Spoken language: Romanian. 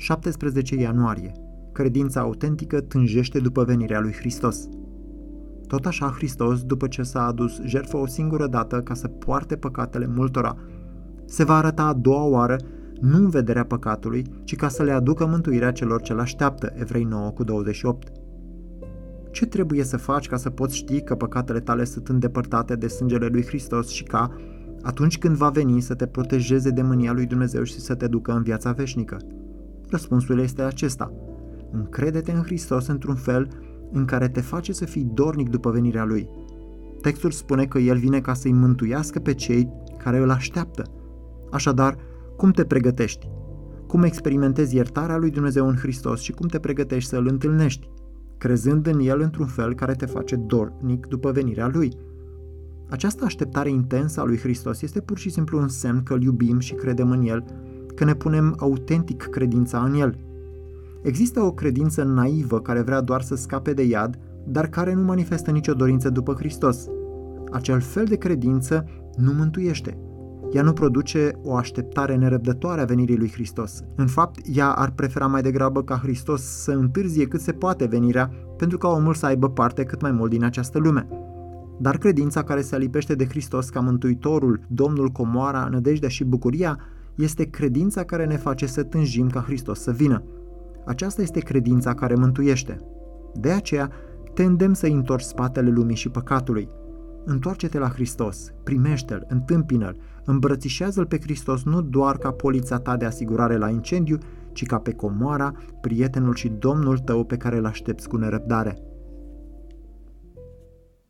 17 ianuarie. Credința autentică tânjește după venirea lui Hristos. Tot așa Hristos, după ce s-a adus jertfă o singură dată ca să poarte păcatele multora, se va arăta a doua oară nu în vederea păcatului, ci ca să le aducă mântuirea celor ce l-așteaptă, Evrei 9 cu 28. Ce trebuie să faci ca să poți ști că păcatele tale sunt îndepărtate de sângele lui Hristos și ca, atunci când va veni, să te protejeze de mânia lui Dumnezeu și să te ducă în viața veșnică? Răspunsul este acesta. Încrede-te în Hristos într-un fel în care te face să fii dornic după venirea Lui. Textul spune că El vine ca să-i mântuiască pe cei care îl așteaptă. Așadar, cum te pregătești? Cum experimentezi iertarea lui Dumnezeu în Hristos și cum te pregătești să îl întâlnești? Crezând în El într-un fel care te face dornic după venirea Lui. Această așteptare intensă a lui Hristos este pur și simplu un semn că îl iubim și credem în El, că ne punem autentic credința în El – Există o credință naivă care vrea doar să scape de iad, dar care nu manifestă nicio dorință după Hristos. Acel fel de credință nu mântuiește. Ea nu produce o așteptare nerăbdătoare a venirii lui Hristos. În fapt, ea ar prefera mai degrabă ca Hristos să întârzie cât se poate venirea, pentru ca omul să aibă parte cât mai mult din această lume. Dar credința care se alipește de Hristos ca Mântuitorul, Domnul Comoara, nădejdea și bucuria, este credința care ne face să tânjim ca Hristos să vină. Aceasta este credința care mântuiește. De aceea, te îndemn să întorci spatele lumii și păcatului. Întoarce-te la Hristos, primește-L, întâmpină-L, îmbrățișează-L pe Hristos nu doar ca polița ta de asigurare la incendiu, ci ca pe comoara, prietenul și domnul tău pe care îl aștepți cu nerăbdare.